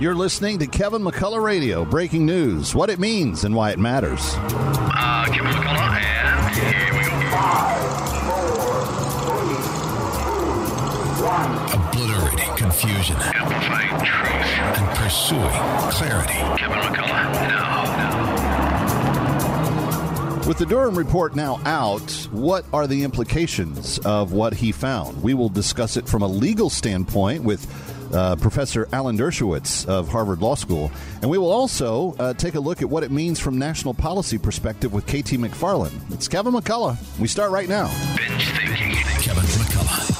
You're listening to Kevin McCullough Radio, breaking news, what it means, and why it matters. Uh, Kevin McCullough, and here we go. Obliterating confusion Amplifying truth. and pursuing clarity. Kevin McCullough, now, now. With the Durham report now out, what are the implications of what he found? We will discuss it from a legal standpoint with uh, Professor Alan Dershowitz of Harvard Law School. And we will also uh, take a look at what it means from national policy perspective with KT McFarland. It's Kevin McCullough. We start right now.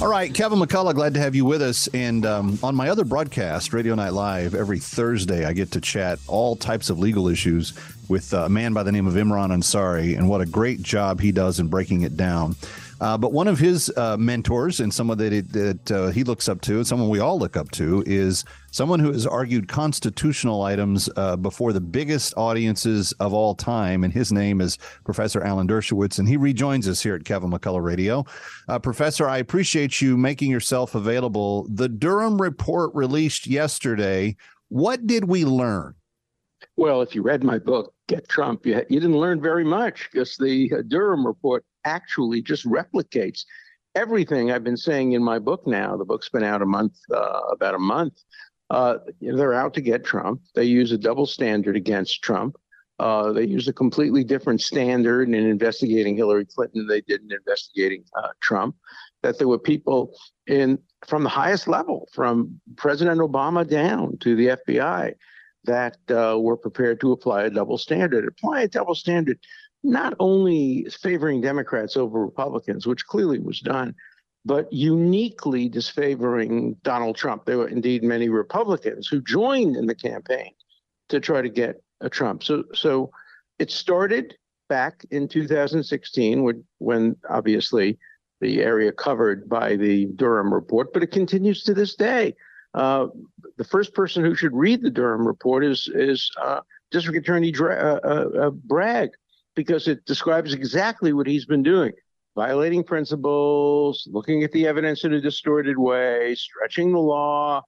All right, Kevin McCullough, glad to have you with us. And um, on my other broadcast, Radio Night Live, every Thursday, I get to chat all types of legal issues with a man by the name of Imran Ansari, and what a great job he does in breaking it down. Uh, but one of his uh, mentors and someone that, it, that uh, he looks up to, and someone we all look up to, is someone who has argued constitutional items uh, before the biggest audiences of all time. And his name is Professor Alan Dershowitz, and he rejoins us here at Kevin McCullough Radio. Uh, Professor, I appreciate you making yourself available. The Durham report released yesterday. What did we learn? Well, if you read my book, Get Trump, you, you didn't learn very much because the uh, Durham report actually just replicates everything I've been saying in my book now. The book's been out a month, uh, about a month. Uh, they're out to get Trump. They use a double standard against Trump. Uh, they use a completely different standard in investigating Hillary Clinton than they did in investigating uh, Trump. That there were people in from the highest level, from President Obama down to the FBI, that uh, were prepared to apply a double standard. Apply a double standard, not only favoring Democrats over Republicans, which clearly was done, but uniquely disfavoring Donald Trump. There were indeed many Republicans who joined in the campaign to try to get a Trump. So, so it started back in 2016 when, when obviously the area covered by the Durham report, but it continues to this day. Uh, the first person who should read the Durham report is is uh, District Attorney uh, uh, uh, Bragg because it describes exactly what he's been doing violating principles, looking at the evidence in a distorted way, stretching the law.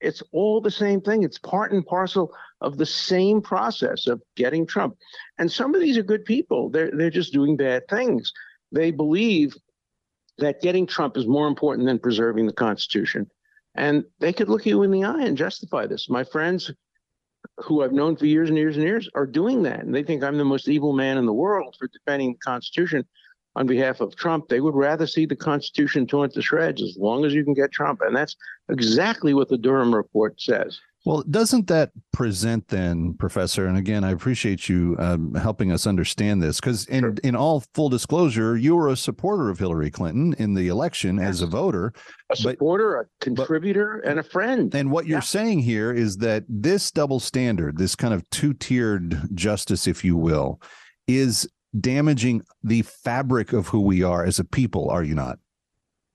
It's all the same thing. It's part and parcel of the same process of getting Trump. And some of these are good people. They're they're just doing bad things. They believe that getting Trump is more important than preserving the Constitution. And they could look you in the eye and justify this. My friends who I've known for years and years and years are doing that. And they think I'm the most evil man in the world for defending the Constitution on behalf of Trump. They would rather see the Constitution torn to shreds as long as you can get Trump. And that's exactly what the Durham report says. Well, doesn't that present then, Professor? And again, I appreciate you um, helping us understand this because, in Sure. in all full disclosure, you were a supporter of Hillary Clinton in the election as a voter. A But- supporter, a contributor, and a friend. And what you're Yeah. saying here is that this double standard, this kind of two tiered justice, if you will, is damaging the fabric of who we are as a people. Are you not?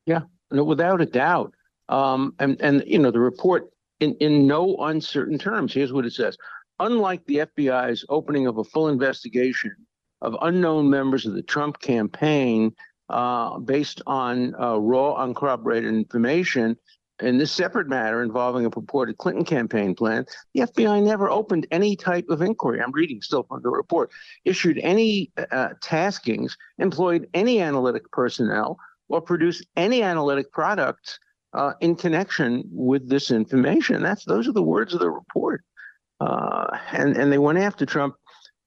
Yeah, no, without a doubt. Um, and and you know the report in in no uncertain terms. Here's what it says: Unlike the FBI's opening of a full investigation of unknown members of the Trump campaign uh, based on uh, raw, uncorroborated information. In this separate matter involving a purported Clinton campaign plan, the FBI never opened any type of inquiry. I'm reading still from the report, issued any uh, taskings, employed any analytic personnel, or produced any analytic products uh, in connection with this information. That's those are the words of the report, uh, and and they went after Trump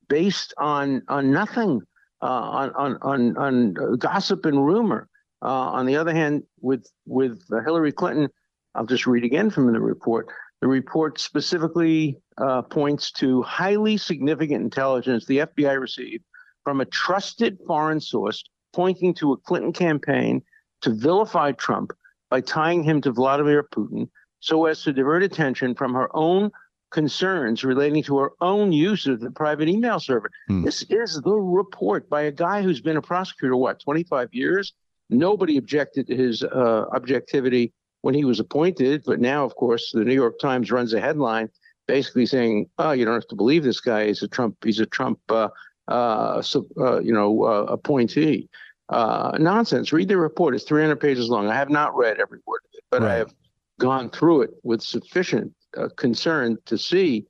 based on on nothing, uh, on on on on gossip and rumor. Uh, on the other hand, with with Hillary Clinton, I'll just read again from the report. The report specifically uh, points to highly significant intelligence the FBI received from a trusted foreign source pointing to a Clinton campaign to vilify Trump by tying him to Vladimir Putin so as to divert attention from her own concerns relating to her own use of the private email server. Hmm. This is the report by a guy who's been a prosecutor, what, 25 years? Nobody objected to his uh, objectivity when he was appointed. But now, of course, the New York Times runs a headline basically saying, oh, you don't have to believe this guy. He's a Trump, he's a Trump, uh, uh, so, uh, you know, uh, appointee. Uh, nonsense. Read the report. It's 300 pages long. I have not read every word of it, but I have gone through it with sufficient uh, concern to see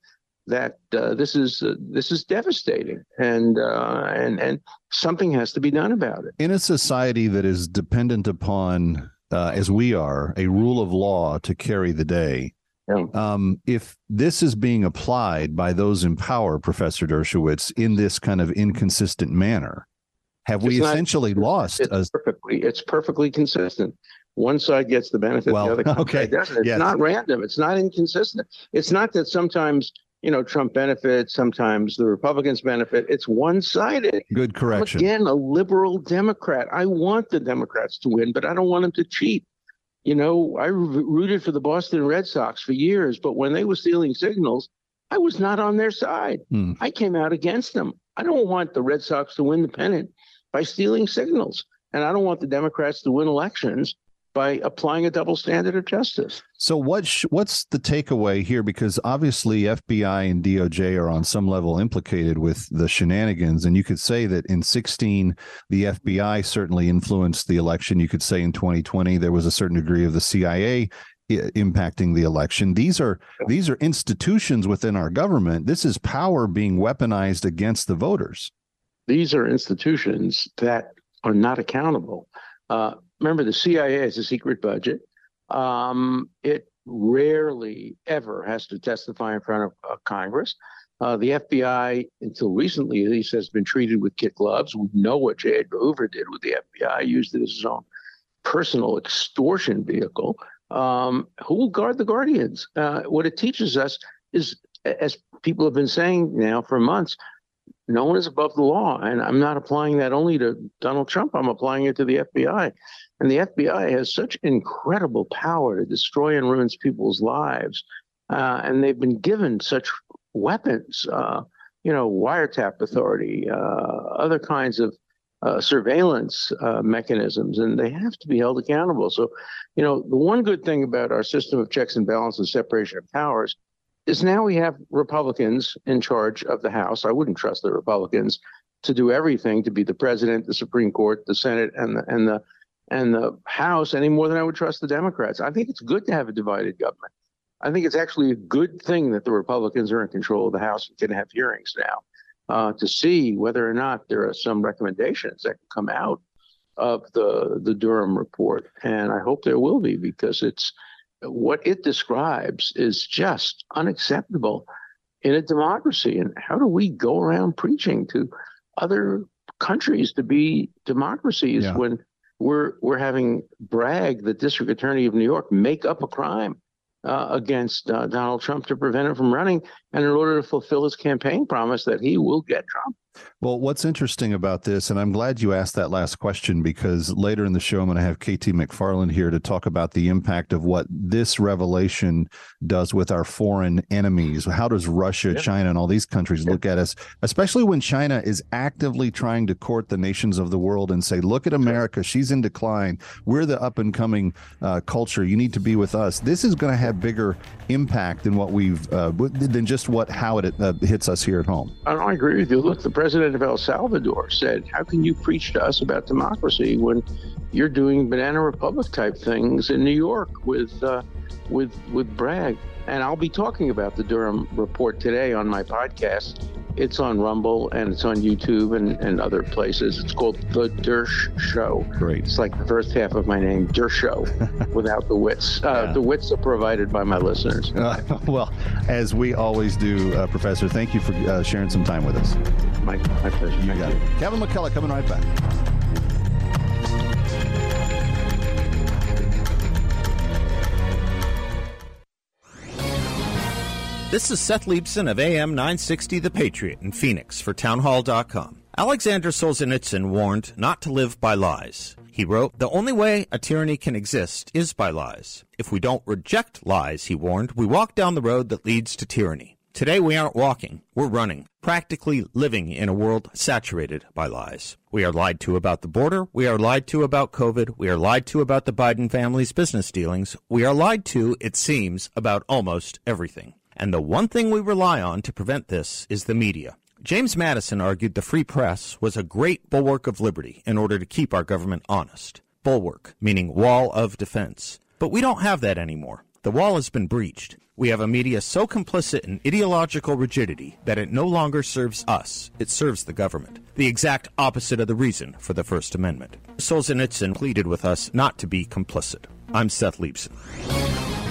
that uh, this is uh, this is devastating, and uh, and and something has to be done about it. in a society that is dependent upon, uh, as we are, a rule of law to carry the day, Yeah. um, if this is being applied by those in power, Professor Dershowitz, in this kind of inconsistent manner, have we not- essentially lost It's a perfectly it's perfectly consistent. One side gets the benefit, Well, the other okay. side doesn't. It's Yes. not random. It's not inconsistent. It's not that sometimes you know Trump benefits, sometimes the Republicans benefit. It's one sided. good correction? Again, a liberal Democrat. I want the Democrats to win, but I don't want them to cheat. You know, I rooted for the Boston Red Sox for years, but when they were stealing signals, I was not on their side. Hmm. I came out against them. I don't want the Red Sox to win the pennant by stealing signals, and I don't want the Democrats to win elections by applying a double standard of justice. So what sh- what's the takeaway here? Because obviously FBI and DOJ are on some level implicated with the shenanigans, and you could say that in 16 the FBI certainly influenced the election. You could say in 2020 there was a certain degree of the CIA i- impacting the election. These are these are institutions within our government. This is power being weaponized against the voters. These are institutions that are not accountable. Uh, remember, the CIA has a secret budget. Um, it rarely ever has to testify in front of uh, Congress. Uh, the FBI, until recently at least, has been treated with kid gloves. We know what J. Edgar Hoover did with the FBI, used it as his own personal extortion vehicle. Um, who will guard the guardians? Uh, what it teaches us is, as people have been saying now for months, no one is above the law. And I'm not applying that only to Donald Trump, I'm applying it to the FBI. And the FBI has such incredible power to destroy and ruin people's lives. Uh, and they've been given such weapons, uh, you know, wiretap authority, uh, other kinds of uh, surveillance uh, mechanisms, and they have to be held accountable. So, you know, the one good thing about our system of checks and balances, separation of powers, is now we have Republicans in charge of the House. I wouldn't trust the Republicans to do everything to be the president, the Supreme Court, the Senate, and the and the and the House any more than I would trust the Democrats. I think it's good to have a divided government. I think it's actually a good thing that the Republicans are in control of the House and can have hearings now uh, to see whether or not there are some recommendations that can come out of the the Durham report, and I hope there will be because it's what it describes is just unacceptable in a democracy. And how do we go around preaching to other countries to be democracies Yeah. when we're we're having Bragg, the district attorney of New York, make up a crime uh, against uh, Donald Trump to prevent him from running, and in order to fulfill his campaign promise that he will get Trump. Well, what's interesting about this, and I'm glad you asked that last question because later in the show, I'm going to have KT McFarland here to talk about the impact of what this revelation does with our foreign enemies. How does Russia, Yeah. China, and all these countries look at us, especially when China is actively trying to court the nations of the world and say, look at America, she's in decline. We're the up and coming uh, culture. You need to be with us. This is going to have bigger impact than what we've, uh, than just what, how it uh, hits us here at home. I I agree with you. Look, the president of El Salvador said, "How can you preach to us about democracy when you're doing banana republic type things in New York with uh, with with Bragg?" And I'll be talking about the Durham report today on my podcast. It's on Rumble and it's on YouTube and, and other places. It's called The Dersh Show. Great. It's like the first half of my name, Dersh Show, without the wits. Uh, Yeah. The wits are provided by my listeners. Uh, well, as we always do, uh, Professor, thank you for uh, sharing some time with us. My, my pleasure. You Thank got you. it. Kevin McCullough coming right back. This is Seth Leibsohn of AM 960 The Patriot in Phoenix for Townhall.com. Alexander Solzhenitsyn warned not to live by lies. He wrote, The only way a tyranny can exist is by lies. If we don't reject lies, he warned, we walk down the road that leads to tyranny. Today we aren't walking, we're running, practically living in a world saturated by lies. We are lied to about the border, we are lied to about COVID, we are lied to about the Biden family's business dealings, we are lied to, it seems, about almost everything. And the one thing we rely on to prevent this is the media. James Madison argued the free press was a great bulwark of liberty in order to keep our government honest. Bulwark, meaning wall of defense. But we don't have that anymore. The wall has been breached. We have a media so complicit in ideological rigidity that it no longer serves us, it serves the government. The exact opposite of the reason for the First Amendment. Solzhenitsyn pleaded with us not to be complicit. I'm Seth Leibsohn.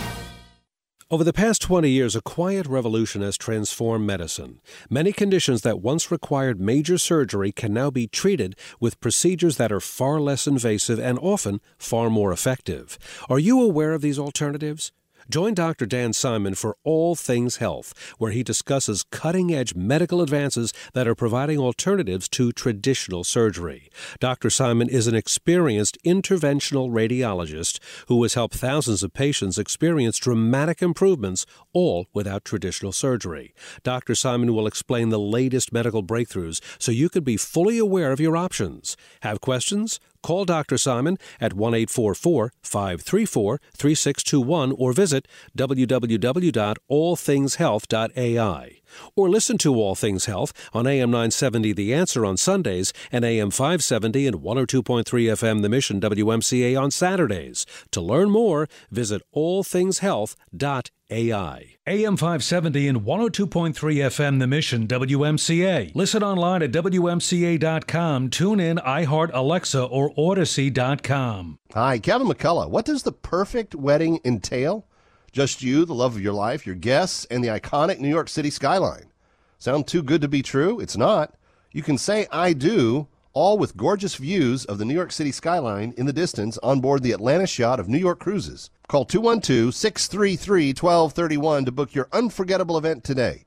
Over the past 20 years, a quiet revolution has transformed medicine. Many conditions that once required major surgery can now be treated with procedures that are far less invasive and often far more effective. Are you aware of these alternatives? Join Dr. Dan Simon for All Things Health, where he discusses cutting edge medical advances that are providing alternatives to traditional surgery. Dr. Simon is an experienced interventional radiologist who has helped thousands of patients experience dramatic improvements, all without traditional surgery. Dr. Simon will explain the latest medical breakthroughs so you can be fully aware of your options. Have questions? Call Dr. Simon at 1 844 534 3621 or visit www.allthingshealth.ai. Or listen to All Things Health on AM 970 The Answer on Sundays and AM 570 and 102.3 FM The Mission WMCA on Saturdays. To learn more, visit allthingshealth.ai. AM 570 and 102.3 FM The Mission WMCA. Listen online at WMCA.com. Tune in, iHeart, Alexa, or Audacy.com. Hi, Kevin McCullough. What does the perfect wedding entail? Just you, the love of your life, your guests, and the iconic New York City skyline. Sound too good to be true? It's not. You can say I do, all with gorgeous views of the New York City skyline in the distance on board the Atlantis yacht of New York Cruises. Call 212 633 1231 to book your unforgettable event today.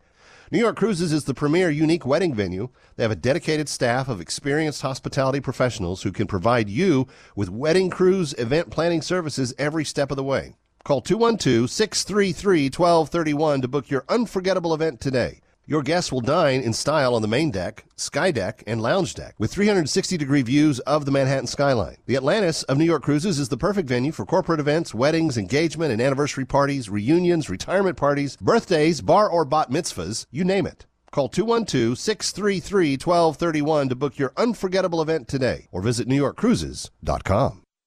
New York Cruises is the premier unique wedding venue. They have a dedicated staff of experienced hospitality professionals who can provide you with wedding cruise event planning services every step of the way. Call 212 633 1231 to book your unforgettable event today. Your guests will dine in style on the main deck, sky deck, and lounge deck with 360 degree views of the Manhattan skyline. The Atlantis of New York Cruises is the perfect venue for corporate events, weddings, engagement and anniversary parties, reunions, retirement parties, birthdays, bar or bat mitzvahs, you name it. Call 212 633 1231 to book your unforgettable event today or visit NewYorkCruises.com.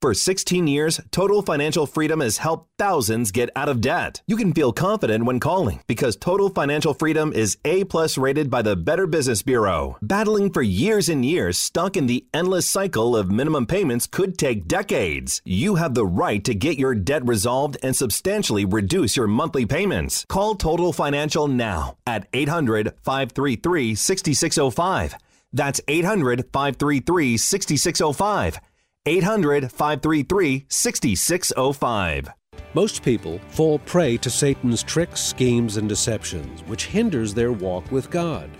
For 16 years, Total Financial Freedom has helped thousands get out of debt. You can feel confident when calling because Total Financial Freedom is A plus rated by the Better Business Bureau. Battling for years and years stuck in the endless cycle of minimum payments could take decades. You have the right to get your debt resolved and substantially reduce your monthly payments. Call Total Financial now at 800 533 6605. That's 800 533 6605. 800 533 6605. Most people fall prey to Satan's tricks, schemes, and deceptions, which hinders their walk with God.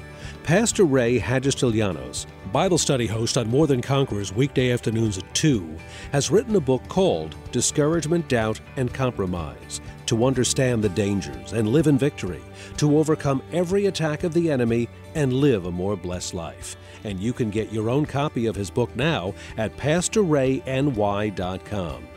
Pastor Ray Hagestilianos, Bible study host on More Than Conquerors weekday afternoons at 2, has written a book called Discouragement, Doubt, and Compromise to understand the dangers and live in victory, to overcome every attack of the enemy and live a more blessed life. And you can get your own copy of his book now at PastorRayNY.com.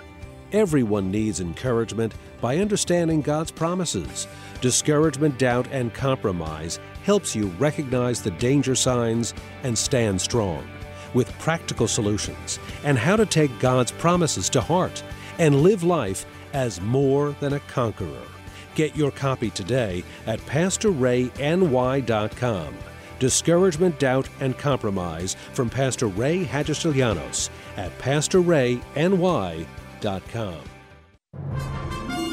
Everyone needs encouragement by understanding God's promises. Discouragement, doubt, and compromise helps you recognize the danger signs and stand strong with practical solutions and how to take God's promises to heart and live life as more than a conqueror. Get your copy today at PastorRayNY.com. Discouragement, Doubt, and Compromise from Pastor Ray Hagestilianos at PastorRayNY.com.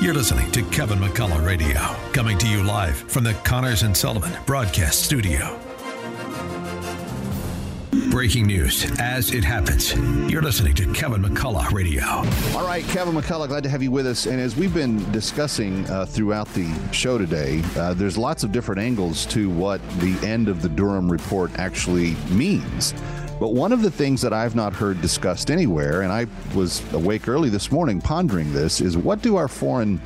You're listening to Kevin McCullough Radio, coming to you live from the Connors and Sullivan Broadcast Studio. Breaking news as it happens. You're listening to Kevin McCullough Radio. All right, Kevin McCullough, glad to have you with us. And as we've been discussing uh, throughout the show today, uh, there's lots of different angles to what the end of the Durham report actually means. But one of the things that I've not heard discussed anywhere, and I was awake early this morning pondering this, is what do our foreign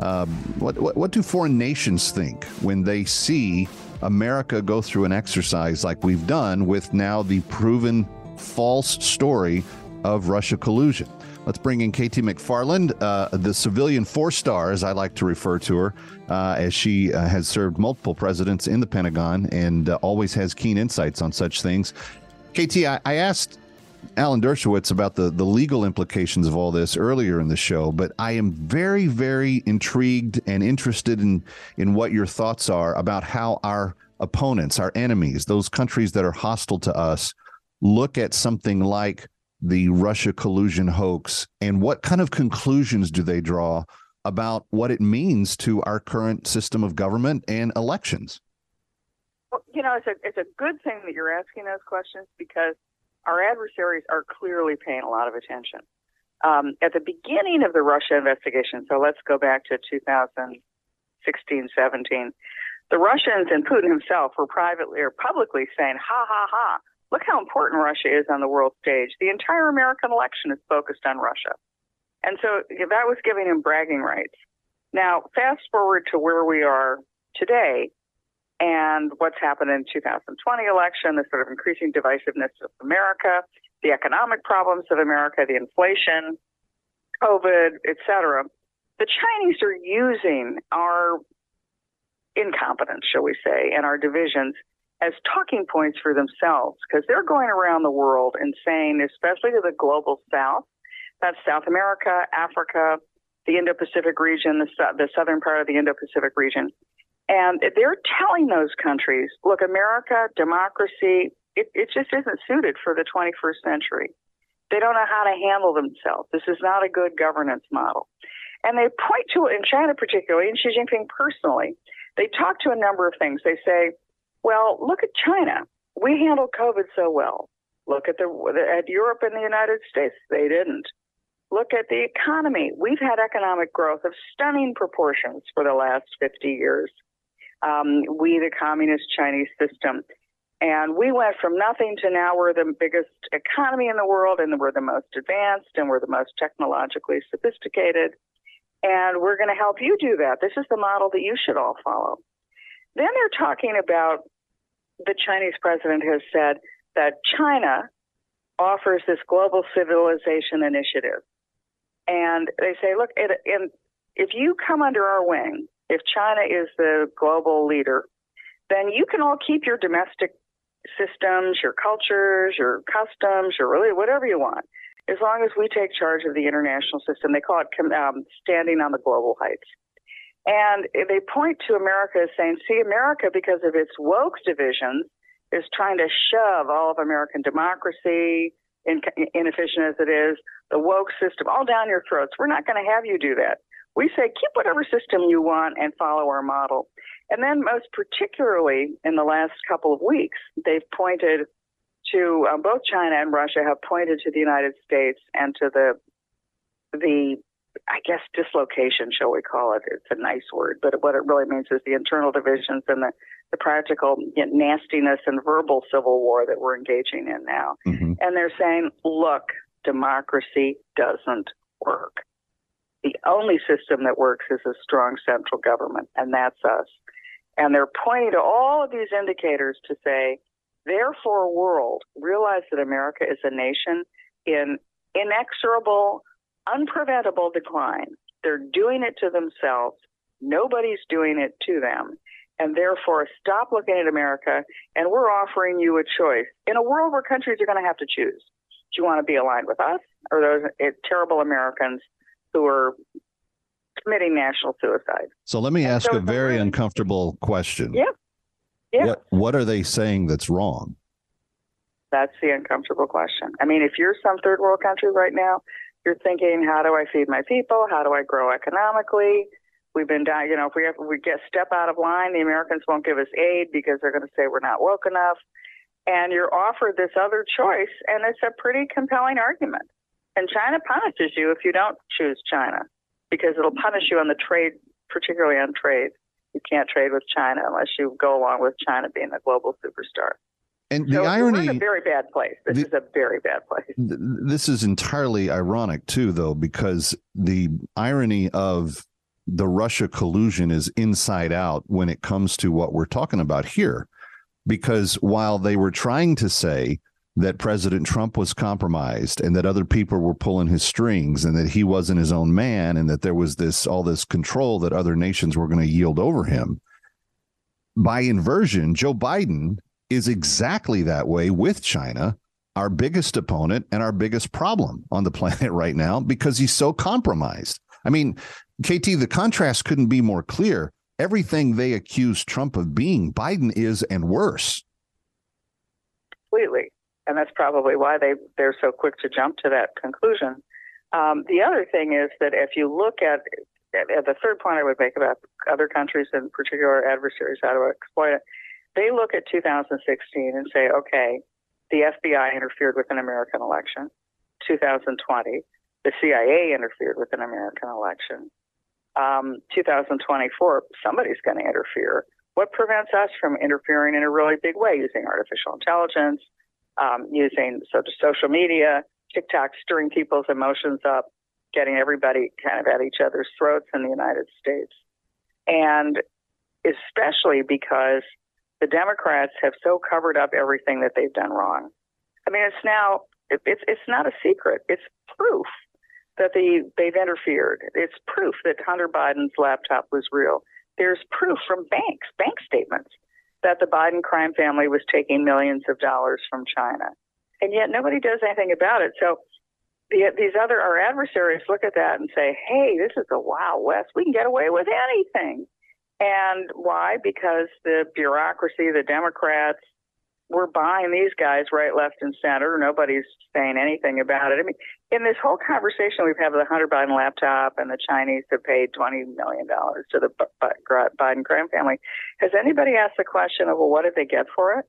um, what, what what do foreign nations think when they see America go through an exercise like we've done with now the proven false story of Russia collusion? Let's bring in KT McFarland, uh, the civilian four star, as I like to refer to her, uh, as she uh, has served multiple presidents in the Pentagon and uh, always has keen insights on such things. KT, I asked Alan Dershowitz about the, the legal implications of all this earlier in the show, but I am very, very intrigued and interested in, in what your thoughts are about how our opponents, our enemies, those countries that are hostile to us, look at something like the Russia collusion hoax and what kind of conclusions do they draw about what it means to our current system of government and elections? Well, you know, it's a it's a good thing that you're asking those questions because our adversaries are clearly paying a lot of attention. Um, at the beginning of the Russia investigation, so let's go back to 2016, 17, the Russians and Putin himself were privately or publicly saying, ha ha ha, look how important Russia is on the world stage. The entire American election is focused on Russia. And so that was giving him bragging rights. Now, fast forward to where we are today and what's happened in 2020 election, the sort of increasing divisiveness of America, the economic problems of America, the inflation, COVID, et cetera. The Chinese are using our incompetence, shall we say, and our divisions as talking points for themselves because they're going around the world and saying, especially to the global south, that's South America, Africa, the Indo Pacific region, the, the southern part of the Indo Pacific region. And they're telling those countries, look, America, democracy, it, it just isn't suited for the 21st century. They don't know how to handle themselves. This is not a good governance model. And they point to it in China, particularly, and Xi Jinping personally. They talk to a number of things. They say, well, look at China. We handled COVID so well. Look at the at Europe and the United States. They didn't. Look at the economy. We've had economic growth of stunning proportions for the last 50 years. Um, we, the communist Chinese system. And we went from nothing to now we're the biggest economy in the world and we're the most advanced and we're the most technologically sophisticated. And we're going to help you do that. This is the model that you should all follow. Then they're talking about the Chinese president has said that China offers this global civilization initiative. And they say, look, it, if you come under our wing, if China is the global leader, then you can all keep your domestic systems, your cultures, your customs, your really whatever you want, as long as we take charge of the international system. They call it um, standing on the global heights. And they point to America as saying, see, America, because of its woke divisions, is trying to shove all of American democracy, inefficient as it is, the woke system, all down your throats. We're not going to have you do that. We say, keep whatever system you want and follow our model. And then, most particularly in the last couple of weeks, they've pointed to uh, both China and Russia have pointed to the United States and to the the I guess dislocation, shall we call it? It's a nice word, but what it really means is the internal divisions and the, the practical you know, nastiness and verbal civil war that we're engaging in now. Mm-hmm. And they're saying, look, democracy doesn't work. The only system that works is a strong central government, and that's us. And they're pointing to all of these indicators to say, therefore, world, realize that America is a nation in inexorable unpreventable decline. They're doing it to themselves. Nobody's doing it to them. And therefore, stop looking at America. And we're offering you a choice in a world where countries are going to have to choose. Do you want to be aligned with us or those eh, terrible Americans who are committing national suicide? So let me ask so a very uncomfortable question. Yeah. Yeah. What, what are they saying that's wrong? That's the uncomfortable question. I mean, if you're some third world country right now, you're thinking, how do I feed my people? How do I grow economically? We've been down, you know, if we have, we get step out of line, the Americans won't give us aid because they're going to say we're not woke enough. And you're offered this other choice, and it's a pretty compelling argument. And China punishes you if you don't choose China because it'll punish you on the trade, particularly on trade. You can't trade with China unless you go along with China being a global superstar. And the so irony, we're in a very bad place. This the- is a very bad place. th- this is entirely ironic too, though, because the irony of the Russia collusion is inside out when it comes to what we're talking about here. Because while they were trying to say that President Trump was compromised and that other people were pulling his strings and that he wasn't his own man and that there was this all this control that other nations were going to yield over him, by inversion, Joe Biden is exactly that way with China, our biggest opponent and our biggest problem on the planet right now because he's so compromised. I mean, KT, the contrast couldn't be more clear. Everything they accuse Trump of being, Biden is and worse. completely, and that's probably why they they're so quick to jump to that conclusion. Um, the other thing is that if you look at, at, the third point I would make about other countries, in particular adversaries, how to exploit it, they look at 2016 and say, okay, the FBI interfered with an American election. 2020, the CIA interfered with an American election. Um, 2024, somebody's going to interfere. What prevents us from interfering in a really big way using artificial intelligence, um, using so- social media, TikTok stirring people's emotions up, getting everybody kind of at each other's throats in the United States. And especially because the Democrats have so covered up everything that they've done wrong. I mean, it's now it, it's it's not a secret. It's proof that the they've interfered. It's proof that Hunter Biden's laptop was real. There's proof from banks, bank statements, that the Biden crime family was taking millions of dollars from China, and yet nobody does anything about it. So. The, these other our adversaries look at that and say, "Hey, this is the Wild West. We can get away with anything." And why? Because the bureaucracy, the Democrats, were buying these guys right, left, and center. Nobody's saying anything about it. I mean, in this whole conversation we've had with the Hunter Biden laptop and the Chinese have paid $20 million to the Biden crime family, has anybody asked the question of, well, what did they get for it?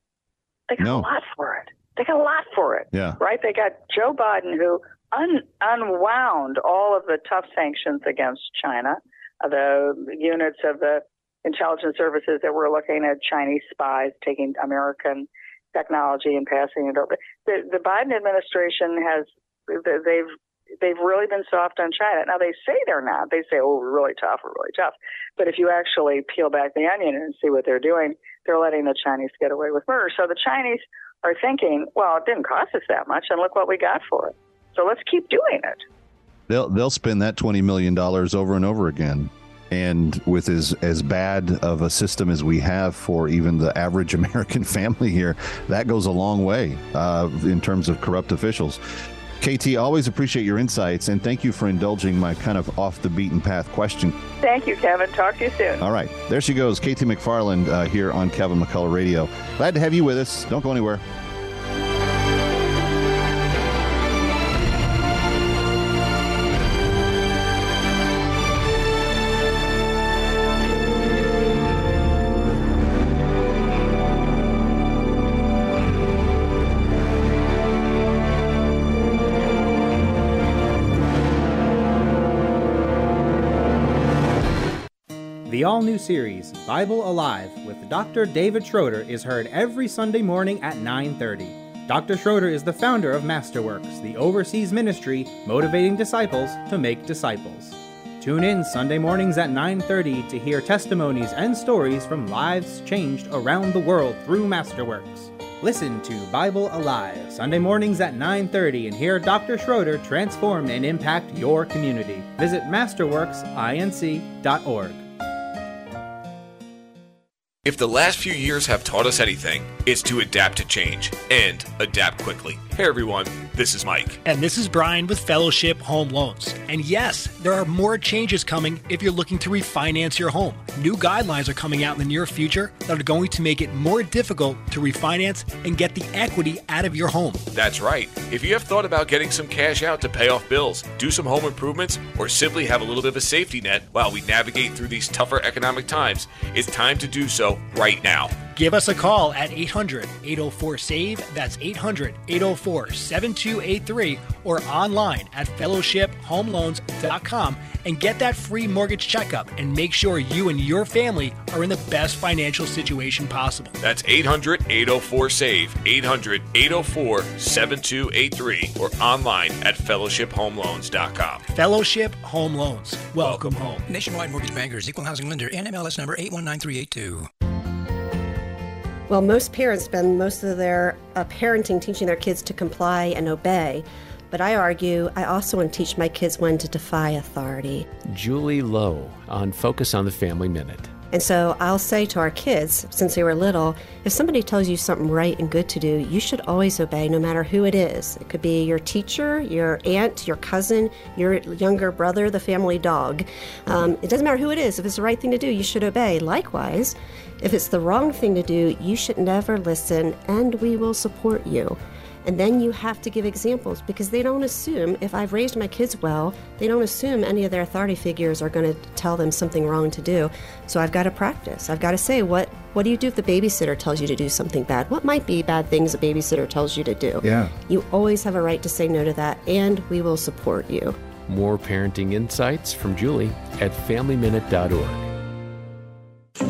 They got No. a lot for it. They got a lot for it Yeah. right? They got Joe Biden, who un- unwound all of the tough sanctions against China, uh, the units of the intelligence services that were looking at Chinese spies taking American technology and passing it over. The, the Biden administration has they've they've really been soft on China. Now they say they're not. They say, "Oh, we're really tough. We're really tough." But if you actually peel back the onion and see what they're doing, they're letting the Chinese get away with murder. So the Chinese are thinking, "Well, it didn't cost us that much, and look what we got for it. So let's keep doing it." They'll they'll spend that twenty million dollars over and over again. And with as as bad of a system as we have for even the average American family here, that goes a long way uh, in terms of corrupt officials. KT, always appreciate your insights and thank you for indulging my kind of off the beaten path question. Thank you, Kevin. Talk to you soon. All right, there she goes, KT McFarland uh, here on Kevin McCullough Radio. Glad to have you with us. Don't go anywhere. The all new series Bible Alive with Dr. David Schroeder is heard every Sunday morning at 9:30. Dr. Schroeder is the founder of Masterworks, the overseas ministry motivating disciples to make disciples. Tune in Sunday mornings at 9:30 to hear testimonies and stories from lives changed around the world through Masterworks. Listen to Bible Alive Sunday mornings at 9:30 and hear Dr. Schroeder transform and impact your community. Visit masterworksinc.org. If the last few years have taught us anything, it's to adapt to change and adapt quickly. Hey everyone, This is Mike. And this is Brian with Fellowship Home Loans. And yes, there are more changes coming if you're looking to refinance your home. New guidelines are coming out in the near future that are going to make it more difficult to refinance and get the equity out of your home. That's right. If you have thought about getting some cash out to pay off bills, do some home improvements, or simply have a little bit of a safety net while we navigate through these tougher economic times, it's time to do so right now. Give us a call at 800 804 SAVE. That's 800 804 7283 or online at fellowshiphomeloans.com and get that free mortgage checkup and make sure you and your family are in the best financial situation possible. That's 800 804 SAVE, 800 804 7283 or online at fellowshiphomeloans.com. Fellowship Home Loans. Welcome home. Nationwide Mortgage Bankers, Equal Housing Lender, NMLS number 819382. Well, most parents spend most of their uh, parenting teaching their kids to comply and obey. But I argue I also want to teach my kids when to defy authority. Julie Lowe on Focus on the Family Minute. And so I'll say to our kids, since they were little, if somebody tells you something right and good to do, you should always obey, no matter who it is. It could be your teacher, your aunt, your cousin, your younger brother, the family dog. Um, it doesn't matter who it is. If it's the right thing to do, you should obey. Likewise, if it's the wrong thing to do, you should never listen, and we will support you. And then you have to give examples because they don't assume, if I've raised my kids well, they don't assume any of their authority figures are going to tell them something wrong to do. So I've got to practice. I've got to say, what, what do you do if the babysitter tells you to do something bad? What might be bad things a babysitter tells you to do? Yeah. You always have a right to say no to that, and we will support you. More parenting insights from Julie at FamilyMinute.org.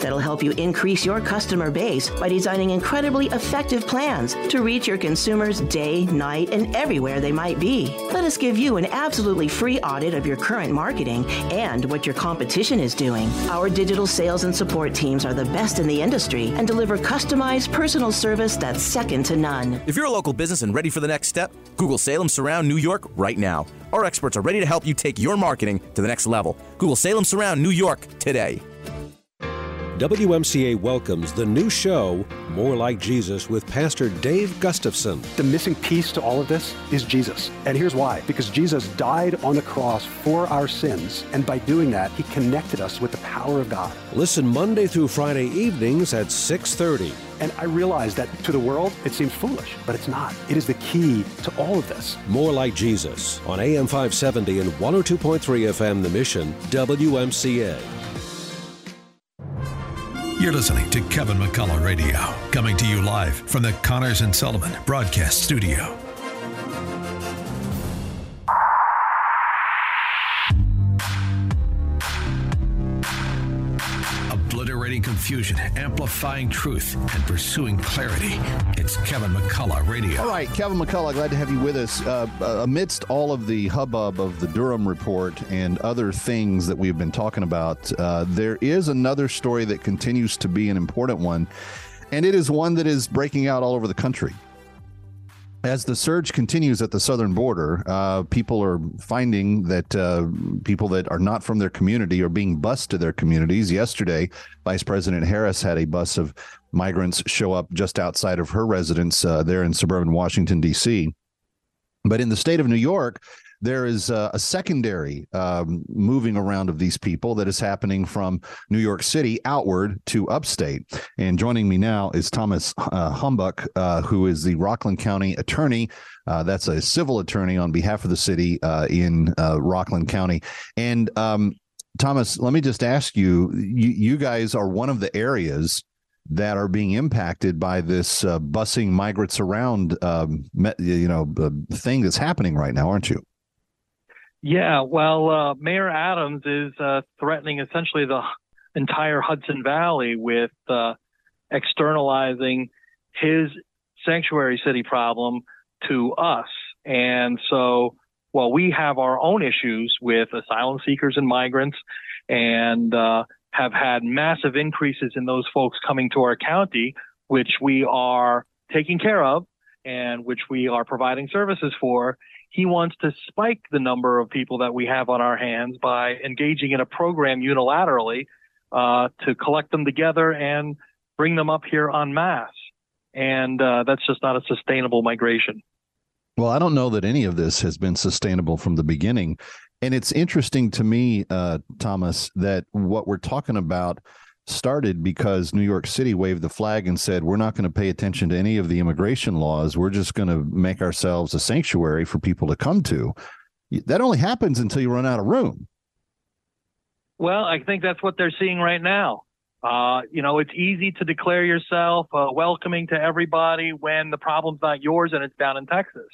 that'll help you increase your customer base by designing incredibly effective plans to reach your consumers day, night, and everywhere they might be. Let us give you an absolutely free audit of your current marketing and what your competition is doing. Our digital sales and support teams are the best in the industry and deliver customized personal service that's second to none. If you're a local business and ready for the next step, Google Salem Surround New York right now. Our experts are ready to help you take your marketing to the next level. Google Salem Surround New York today. WMCA welcomes the new show, More Like Jesus, with Pastor Dave Gustafson. The missing piece to all of this is Jesus. And here's why because Jesus died on the cross for our sins. And by doing that, he connected us with the power of God. Listen Monday through Friday evenings at 6:30. And I realize that to the world, it seems foolish, but it's not. It is the key to all of this. More Like Jesus on AM 570 and 102.3 FM The Mission, WMCA. You're listening to Kevin McCullough Radio, coming to you live from the Connors and Sullivan Broadcast Studio. Confusion, amplifying truth, and pursuing clarity. It's Kevin McCullough Radio. All right, Kevin McCullough, glad to have you with us. Uh, uh, amidst all of the hubbub of the Durham report and other things that we've been talking about, uh, there is another story that continues to be an important one, and it is one that is breaking out all over the country. As the surge continues at the southern border, uh, people are finding that uh, people that are not from their community are being bused to their communities. Yesterday, Vice President Harris had a bus of migrants show up just outside of her residence uh, there in suburban Washington, D.C. But in the state of New York, there is uh, a secondary um, moving around of these people that is happening from New York City outward to upstate. And joining me now is Thomas uh, Humbach, uh, who is the Rockland County attorney. Uh, that's a civil attorney on behalf of the city uh, in uh, Rockland County. And um, Thomas, let me just ask you, you, you guys are one of the areas that are being impacted by this uh, busing migrants around, um, you know, uh, thing that's happening right now, aren't you? Yeah, well, uh, Mayor Adams is uh, threatening essentially the entire Hudson Valley with uh, externalizing his sanctuary city problem to us. And so while we have our own issues with asylum seekers and migrants and uh, have had massive increases in those folks coming to our county, which we are taking care of and which we are providing services for, he wants to spike the number of people that we have on our hands by engaging in a program unilaterally uh, to collect them together and bring them up here en masse. And uh, that's just not a sustainable migration. Well, I don't know that any of this has been sustainable from the beginning. And it's interesting to me, uh, Thomas, that what we're talking about started because New York City waved the flag and said, we're not going to pay attention to any of the immigration laws. We're just going to make ourselves a sanctuary for people to come to. That only happens until you run out of room. Well, I think that's what they're seeing right now. Uh, you know, it's easy to declare yourself uh, welcoming to everybody when the problem's not yours and it's down in Texas.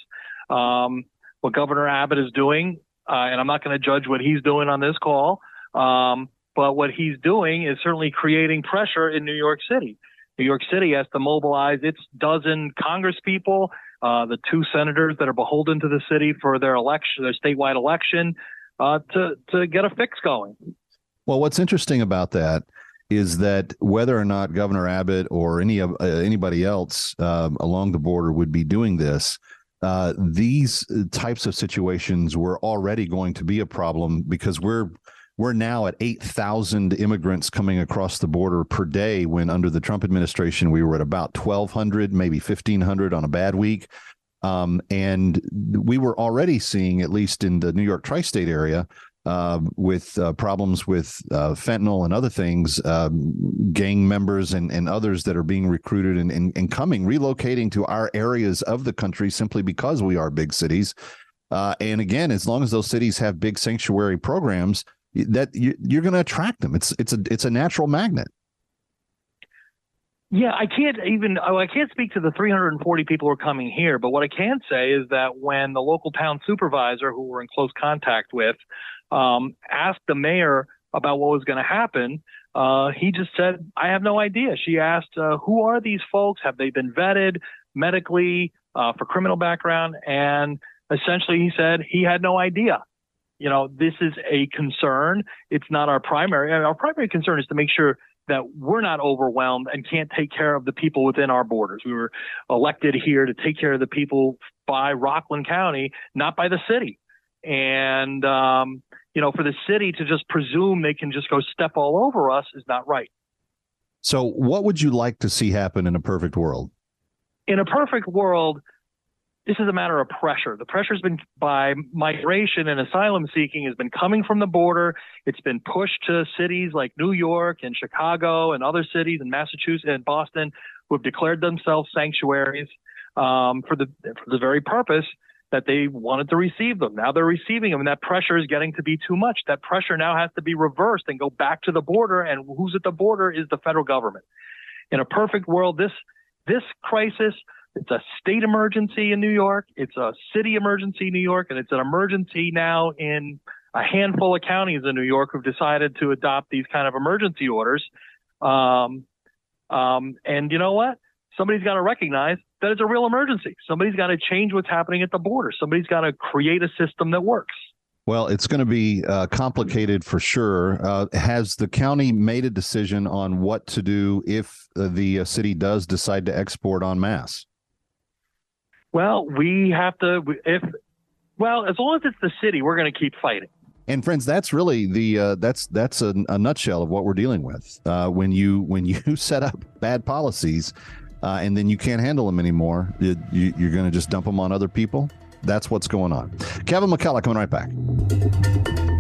Um, what Governor Abbott is doing, uh, and I'm not going to judge what he's doing on this call, um, but what he's doing is certainly creating pressure in New York City. New York City has to mobilize its dozen Congress people, uh, the two senators that are beholden to the city for their election, their statewide election, uh, to to get a fix going. Well, what's interesting about that is that whether or not Governor Abbott or any of uh, anybody else um, along the border would be doing this, uh, these types of situations were already going to be a problem because we're we're now at 8,000 immigrants coming across the border per day when under the Trump administration we were at about 1,200, maybe 1,500 on a bad week. Um, and we were already seeing, at least in the New York tri state area, uh, with uh, problems with uh, fentanyl and other things, um, gang members and, and others that are being recruited and, and, and, coming, relocating to our areas of the country simply because we are big cities. Uh, and again, as long as those cities have big sanctuary programs, that you, you're going to attract them. It's it's a it's a natural magnet. Yeah, I can't even oh, I can't speak to the 340 people who are coming here, but what I can say is that when the local town supervisor, who we're in close contact with, um, asked the mayor about what was going to happen, uh, he just said, "I have no idea." She asked, uh, "Who are these folks? Have they been vetted medically uh, for criminal background?" And essentially, he said he had no idea you know, this is a concern. It's not our primary. Our primary concern is to make sure that we're not overwhelmed and can't take care of the people within our borders. We were elected here to take care of the people by Rockland County, not by the city. And, um, you know, for the city to just presume they can just go step all over us is not right. So, what would you like to see happen in a perfect world? In a perfect world, this is a matter of pressure. The pressure's been by migration and asylum seeking has been coming from the border. It's been pushed to cities like New York and Chicago and other cities in Massachusetts and Boston who have declared themselves sanctuaries um, for the for the very purpose that they wanted to receive them. Now they're receiving them, and that pressure is getting to be too much. That pressure now has to be reversed and go back to the border. And who's at the border is the federal government. In a perfect world, this this crisis it's a state emergency in New York. It's a city emergency in New York, and it's an emergency now in a handful of counties in New York who've decided to adopt these kind of emergency orders. Um, um, and you know what? Somebody's got to recognize that it's a real emergency. Somebody's got to change what's happening at the border. Somebody's got to create a system that works. Well, it's going to be uh, complicated for sure. Uh, has the county made a decision on what to do if uh, the uh, city does decide to export en masse? Well, we have to if well, as long as it's the city, we're going to keep fighting. And friends, that's really the uh, that's that's a, a, nutshell of what we're dealing with. Uh, when you when you set up bad policies, uh, and then you can't handle them anymore, you, you're going to just dump them on other people. That's what's going on. Kevin McCullough coming right back.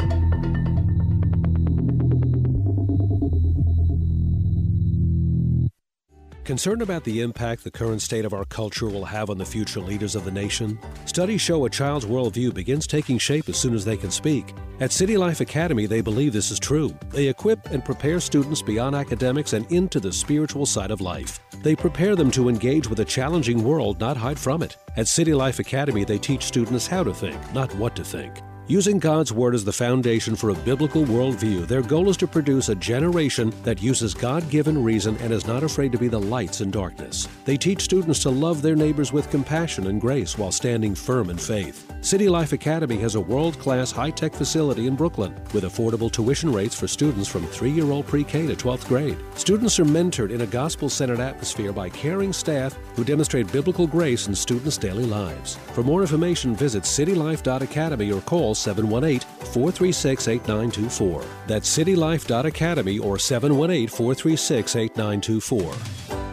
Concerned about the impact the current state of our culture will have on the future leaders of the nation? Studies show a child's worldview begins taking shape as soon as they can speak. At City Life Academy, they believe this is true. They equip and prepare students beyond academics and into the spiritual side of life. They prepare them to engage with a challenging world, not hide from it. At City Life Academy, they teach students how to think, not what to think. Using God's Word as the foundation for a biblical worldview, their goal is to produce a generation that uses God given reason and is not afraid to be the lights in darkness. They teach students to love their neighbors with compassion and grace while standing firm in faith. City Life Academy has a world class high tech facility in Brooklyn with affordable tuition rates for students from three year old pre K to 12th grade. Students are mentored in a gospel centered atmosphere by caring staff who demonstrate biblical grace in students' daily lives. For more information, visit citylife.academy or call 718 436 8924. That's citylife.academy or 718 436 8924.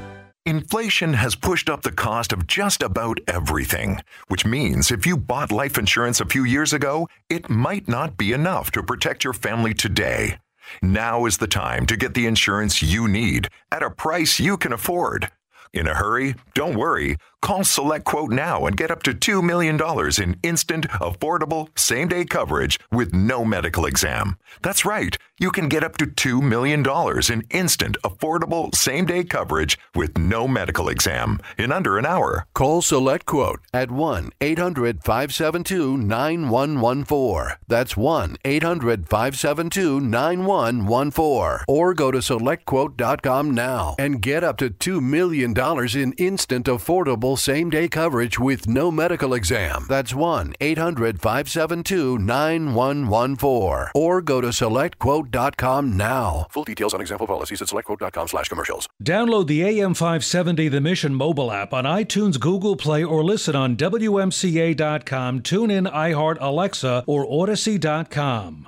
Inflation has pushed up the cost of just about everything, which means if you bought life insurance a few years ago, it might not be enough to protect your family today. Now is the time to get the insurance you need at a price you can afford. In a hurry? Don't worry. Call Select Quote now and get up to $2 million in instant, affordable, same day coverage with no medical exam. That's right. You can get up to $2 million in instant, affordable, same day coverage with no medical exam in under an hour. Call Select Quote at 1 800 572 9114. That's 1 800 572 9114. Or go to selectquote.com now and get up to $2 million in instant, affordable, same day coverage with no medical exam. That's 1 800 572 9114. Or go to selectquote.com now. Full details on example policies at selectquote.com slash commercials. Download the AM570 The Mission mobile app on iTunes, Google Play, or listen on WMCA.com, TuneIn, iHeart, Alexa, or Audacy.com.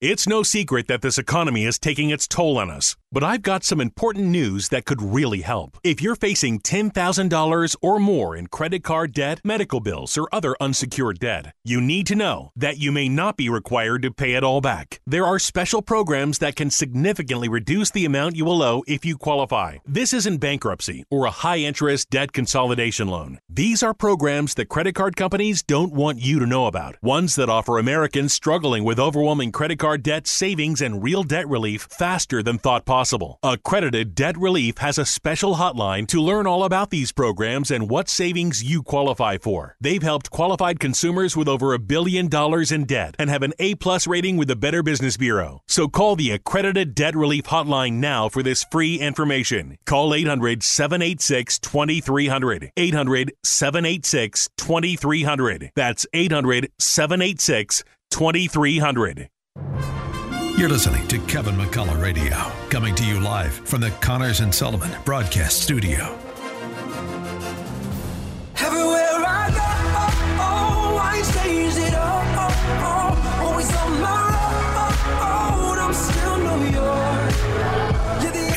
It's no secret that this economy is taking its toll on us, but I've got some important news that could really help. If you're facing $10,000 or more in credit card debt, medical bills, or other unsecured debt, you need to know that you may not be required to pay it all back. There are special programs that can significantly reduce the amount you will owe if you qualify. This isn't bankruptcy or a high interest debt consolidation loan. These are programs that credit card companies don't want you to know about, ones that offer Americans struggling with overwhelming credit card debt savings and real debt relief faster than thought possible. Accredited Debt Relief has a special hotline to learn all about these programs and what savings you qualify for. They've helped qualified consumers with over a billion dollars in debt and have an A plus rating with the Better Business Bureau. So call the Accredited Debt Relief Hotline now for this free information. Call 800 786 2300. 800 786 2300. That's 800 786 2300. You're listening to Kevin McCullough Radio, coming to you live from the Connors and Sullivan Broadcast Studio. Everywhere I go, oh, oh, I stays it always on my road, I'm still New York.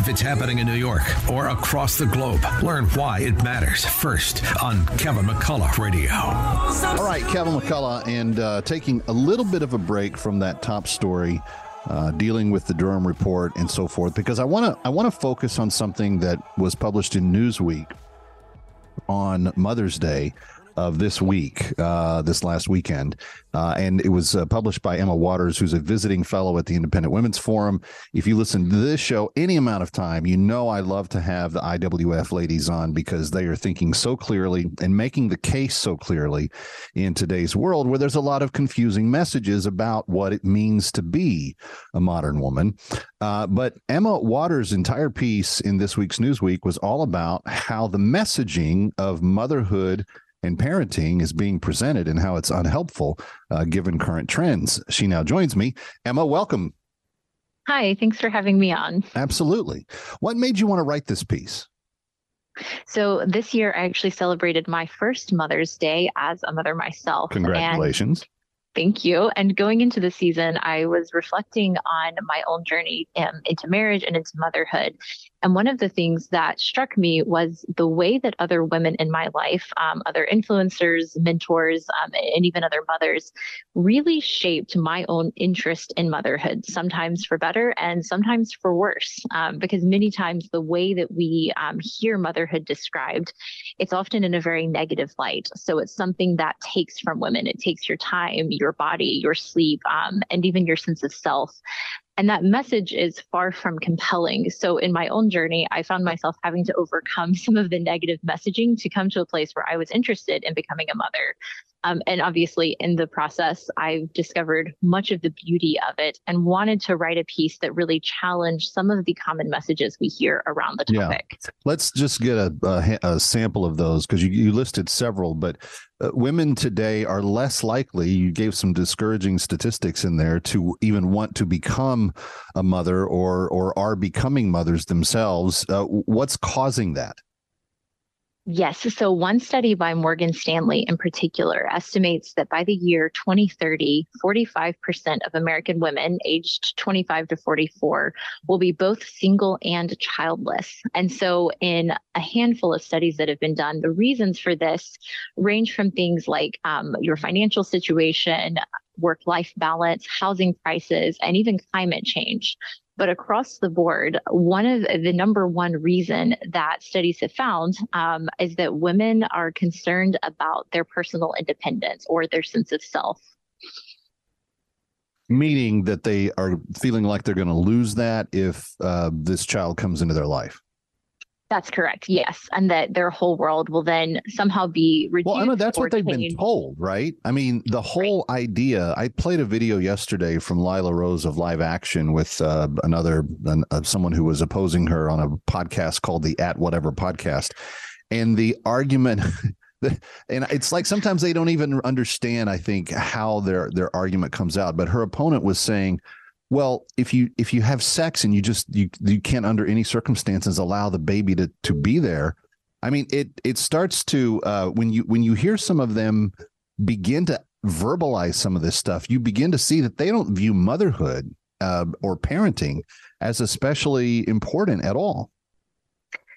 It's happening in New York or across the globe, learn why it matters first on Kevin McCullough Radio. All right, Kevin McCullough, and uh, taking a little bit of a break from that top story, uh, dealing with the Durham report and so forth, because I want to I want to focus on something that was published in Newsweek on Mother's Day of this week, uh, this last weekend. Uh, and it was uh, published by Emma Waters, who's a visiting fellow at the Independent Women's Forum. If you listen to this show any amount of time, you know I love to have the IWF ladies on because they are thinking so clearly and making the case so clearly in today's world where there's a lot of confusing messages about what it means to be a modern woman. Uh, but Emma Waters' entire piece in this week's Newsweek was all about how the messaging of motherhood and parenting is being presented and how it's unhelpful uh, given current trends. She now joins me. Emma, welcome. Hi, thanks for having me on. Absolutely. What made you want to write this piece? So this year, I actually celebrated my first Mother's Day as a mother myself. Congratulations. And Thank you. And going into the season, I was reflecting on my own journey um, into marriage and into motherhood. And one of the things that struck me was the way that other women in my life, um, other influencers, mentors, um, and even other mothers, really shaped my own interest in motherhood, sometimes for better and sometimes for worse. Um, because many times the way that we um, hear motherhood described, it's often in a very negative light. So it's something that takes from women, it takes your time, your body, your sleep, um, and even your sense of self. And that message is far from compelling. So, in my own journey, I found myself having to overcome some of the negative messaging to come to a place where I was interested in becoming a mother. Um, and obviously, in the process, I've discovered much of the beauty of it and wanted to write a piece that really challenged some of the common messages we hear around the topic. Yeah. Let's just get a, a, a sample of those because you, you listed several, but uh, women today are less likely, you gave some discouraging statistics in there, to even want to become a mother or, or are becoming mothers themselves. Uh, what's causing that? Yes. So, one study by Morgan Stanley in particular estimates that by the year 2030, 45% of American women aged 25 to 44 will be both single and childless. And so, in a handful of studies that have been done, the reasons for this range from things like um, your financial situation, work life balance, housing prices, and even climate change. But across the board, one of the number one reason that studies have found um, is that women are concerned about their personal independence or their sense of self. Meaning that they are feeling like they're going to lose that if uh, this child comes into their life. That's correct. Yes, and that their whole world will then somehow be reduced. Well, I know that's what they've changed. been told, right? I mean, the whole right. idea. I played a video yesterday from Lila Rose of Live Action with uh, another an, uh, someone who was opposing her on a podcast called the At Whatever Podcast, and the argument. and it's like sometimes they don't even understand. I think how their their argument comes out. But her opponent was saying well, if you if you have sex and you just you you can't under any circumstances allow the baby to to be there, I mean it it starts to uh, when you when you hear some of them begin to verbalize some of this stuff, you begin to see that they don't view motherhood uh, or parenting as especially important at all.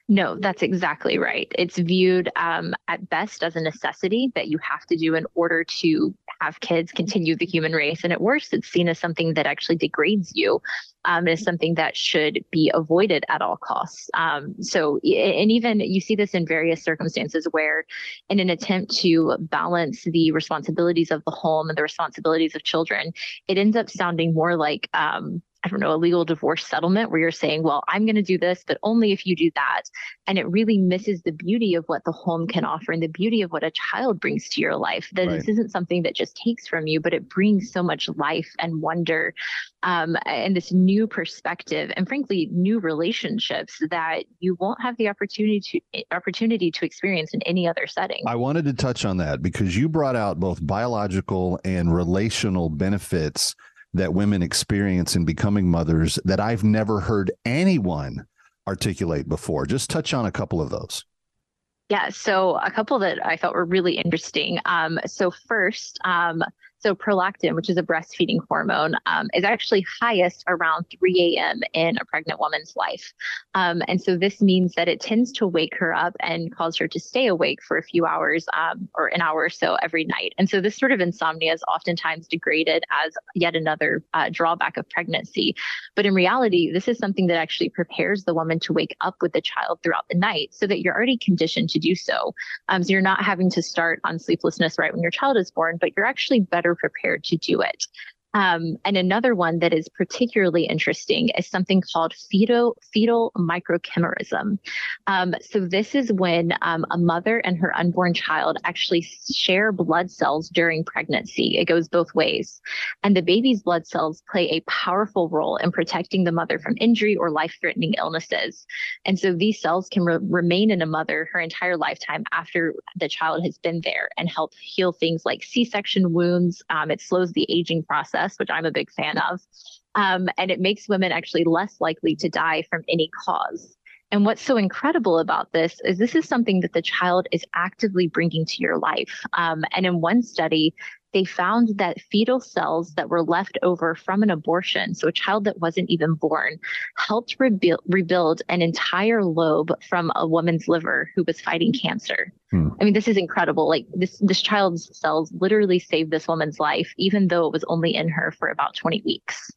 No, that's exactly right. It's viewed um, at best as a necessity that you have to do in order to have kids, continue the human race. And at worst, it's seen as something that actually degrades you um, and is something that should be avoided at all costs. Um, so, and even you see this in various circumstances where, in an attempt to balance the responsibilities of the home and the responsibilities of children, it ends up sounding more like, um, I don't know, a legal divorce settlement where you're saying, well, I'm going to do this, but only if you do that. And it really misses the beauty of what the home can offer and the beauty of what a child brings to your life. That right. this isn't something that just takes from you, but it brings so much life and wonder um, and this new perspective and frankly, new relationships that you won't have the opportunity to opportunity to experience in any other setting. I wanted to touch on that because you brought out both biological and relational benefits that women experience in becoming mothers that I've never heard anyone articulate before. Just touch on a couple of those. Yeah, so a couple that I thought were really interesting. Um, so first, um, so prolactin, which is a breastfeeding hormone, um, is actually highest around 3 a.m. in a pregnant woman's life. Um, and so this means that it tends to wake her up and cause her to stay awake for a few hours um, or an hour or so every night. And so this sort of insomnia is oftentimes degraded as yet another uh, drawback of pregnancy. But in reality, this is something that actually prepares the woman to wake up with the child throughout the night so that you're already conditioned to do so. Um, so you're not having to start on sleeplessness right when your child is born, but you're actually better better prepared to do it. Um, and another one that is particularly interesting is something called fetal fetal microchimerism. Um, so this is when um, a mother and her unborn child actually share blood cells during pregnancy. It goes both ways, and the baby's blood cells play a powerful role in protecting the mother from injury or life-threatening illnesses. And so these cells can re- remain in a mother her entire lifetime after the child has been there and help heal things like C-section wounds. Um, it slows the aging process, which I'm a big fan of. Um, and it makes women actually less likely to die from any cause. And what's so incredible about this is this is something that the child is actively bringing to your life. Um, and in one study, they found that fetal cells that were left over from an abortion, so a child that wasn't even born, helped rebuild, rebuild an entire lobe from a woman's liver who was fighting cancer. Hmm. I mean, this is incredible. Like this, this child's cells literally saved this woman's life, even though it was only in her for about 20 weeks.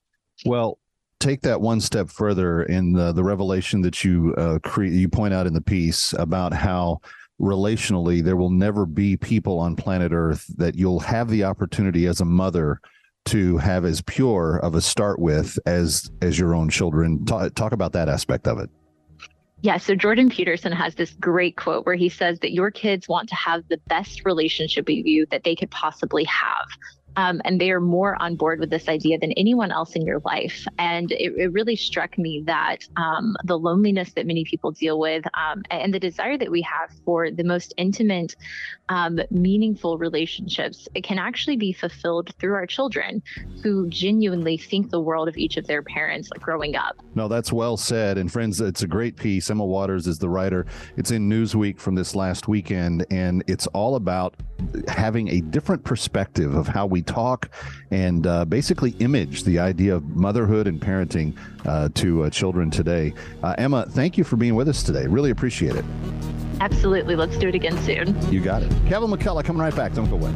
Well, take that one step further in the, the revelation that you uh, you point out in the piece about how relationally there will never be people on planet Earth that you'll have the opportunity as a mother to have as pure of a start with as as your own children. Talk, talk about that aspect of it. Yeah, so Jordan Peterson has this great quote where he says that your kids want to have the best relationship with you that they could possibly have. Um, and they are more on board with this idea than anyone else in your life. And it, it really struck me that um, the loneliness that many people deal with um, and the desire that we have for the most intimate, um, meaningful relationships, it can actually be fulfilled through our children who genuinely think the world of each of their parents growing up. No, that's well said. And friends, it's a great piece. Emma Waters is the writer. It's in Newsweek from this last weekend, and it's all about having a different perspective of how we talk and uh, basically image the idea of motherhood and parenting uh, to uh, children today. Uh, Emma, thank you for being with us today. Really appreciate it. Absolutely. Let's do it again soon. You got it. Kevin McCullough coming right back. Don't go away.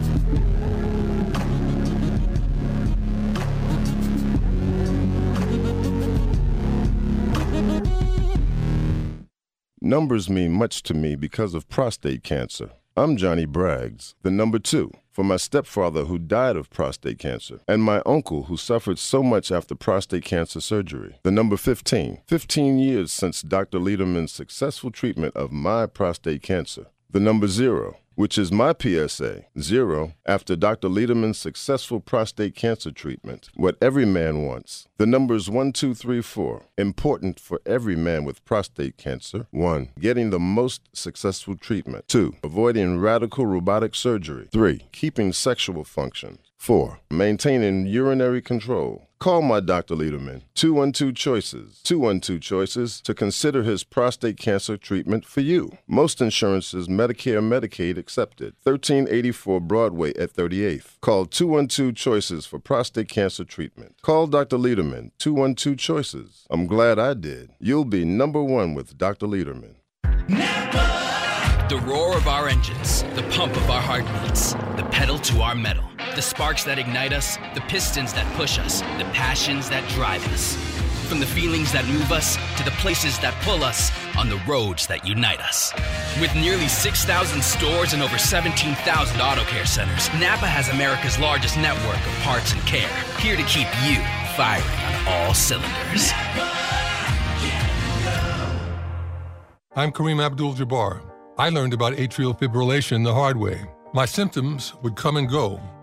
Numbers mean much to me because of prostate cancer. I'm Johnny Braggs, the number two, for my stepfather who died of prostate cancer, and my uncle who suffered so much after prostate cancer surgery. The number 15, 15 years since Dr. Lederman's successful treatment of my prostate cancer. The number zero, which is my PSA, zero, after Dr. Lederman's successful prostate cancer treatment. What every man wants. The numbers one, two, three, four. Important for every man with prostate cancer. One, getting the most successful treatment. Two, avoiding radical robotic surgery. Three, keeping sexual function. Four, maintaining urinary control. Call my Dr. Lederman, 212 Choices, 212 Choices, to consider his prostate cancer treatment for you. Most insurances, Medicare, Medicaid accepted. 1384 Broadway at 38th. Call 212 Choices for prostate cancer treatment. Call Dr. Lederman, 212 Choices. I'm glad I did. You'll be number one with Dr. Lederman. The roar of our engines, the pump of our heartbeats, the pedal to our metal, the sparks that ignite us, the pistons that push us, the passions that drive us. From the feelings that move us to the places that pull us on the roads that unite us. With nearly 6,000 stores and over 17,000 auto care centers, Napa has America's largest network of parts and care, here to keep you firing on all cylinders. I'm Kareem Abdul Jabbar. I learned about atrial fibrillation the hard way. My symptoms would come and go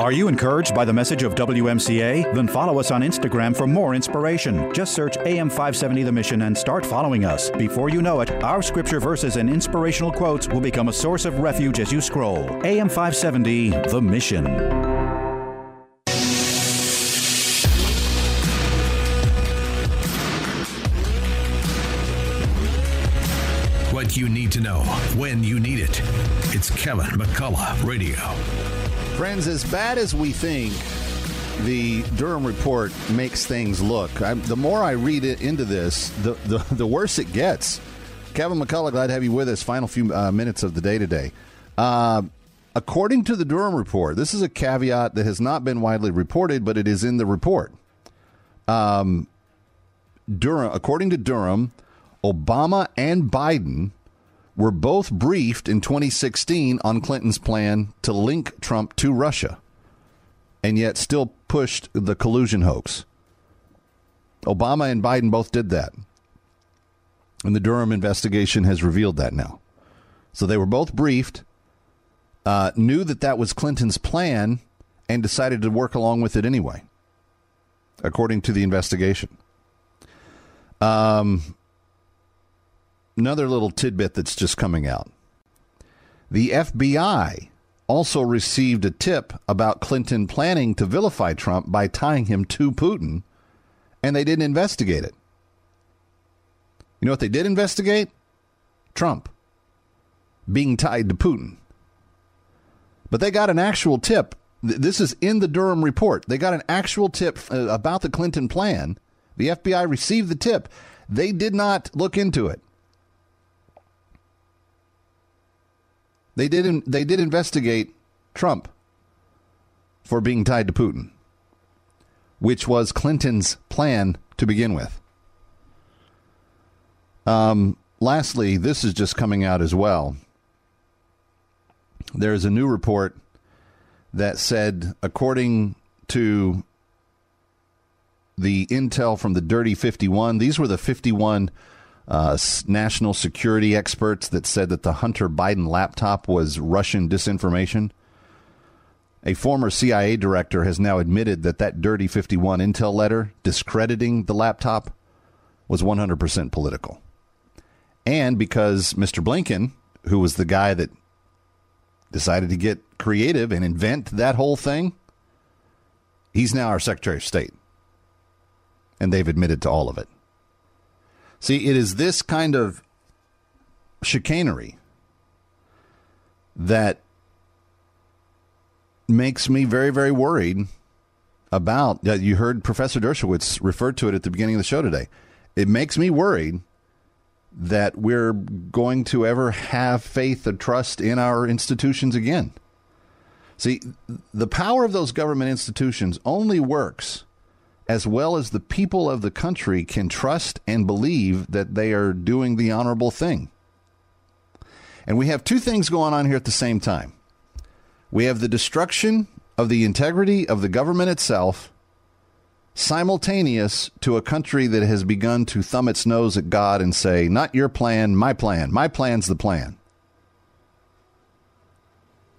Are you encouraged by the message of WMCA? Then follow us on Instagram for more inspiration. Just search AM 570 The Mission and start following us. Before you know it, our scripture verses and inspirational quotes will become a source of refuge as you scroll. AM 570 The Mission. What you need to know when you need it. It's Kevin McCullough Radio. Friends, as bad as we think the Durham report makes things look, I, the more I read it into this, the, the, the worse it gets. Kevin McCullough, glad to have you with us. Final few uh, minutes of the day today. Uh, according to the Durham report, this is a caveat that has not been widely reported, but it is in the report. Um, Durham, according to Durham, Obama and Biden were both briefed in 2016 on Clinton's plan to link Trump to Russia, and yet still pushed the collusion hoax. Obama and Biden both did that. And the Durham investigation has revealed that now. So they were both briefed, uh, knew that that was Clinton's plan, and decided to work along with it anyway, according to the investigation. Um, another little tidbit that's just coming out. The FBI also received a tip about Clinton planning to vilify Trump by tying him to Putin, and they didn't investigate it. You know what they did investigate? Trump being tied to Putin. But they got an actual tip. This is in the Durham report. They got an actual tip uh, about the Clinton plan. The FBI received the tip. They did not look into it. They did they did investigate Trump for being tied to Putin, which was Clinton's plan to begin with. Um, lastly, this is just coming out as well. There's a new report that said, according to the intel from the Dirty 51, these were the 51 uh, national security experts that said that the Hunter Biden laptop was Russian disinformation. A former CIA director has now admitted that that Dirty 51 intel letter discrediting the laptop was 100% political. And because Mr. Blinken, who was the guy that decided to get creative and invent that whole thing, he's now our Secretary of State. And they've admitted to all of it. See, it is this kind of chicanery that makes me very, very worried about. You heard Professor Dershowitz refer to it at the beginning of the show today. It makes me worried that we're going to ever have faith or trust in our institutions again. See, the power of those government institutions only works as well as the people of the country can trust and believe that they are doing the honorable thing. And we have two things going on here at the same time. We have the destruction of the integrity of the government itself, simultaneous to a country that has begun to thumb its nose at God and say, Not your plan, my plan. My plan's the plan.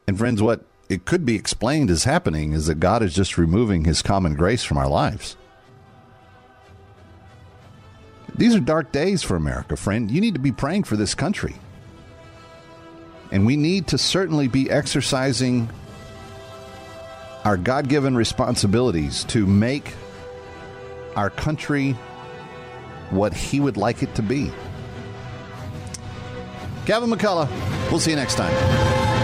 And friends, what it could be explained as happening is that God is just removing his common grace from our lives. These are dark days for America, friend. You need to be praying for this country. And we need to certainly be exercising our God given responsibilities to make our country what He would like it to be. Kevin McCullough, we'll see you next time.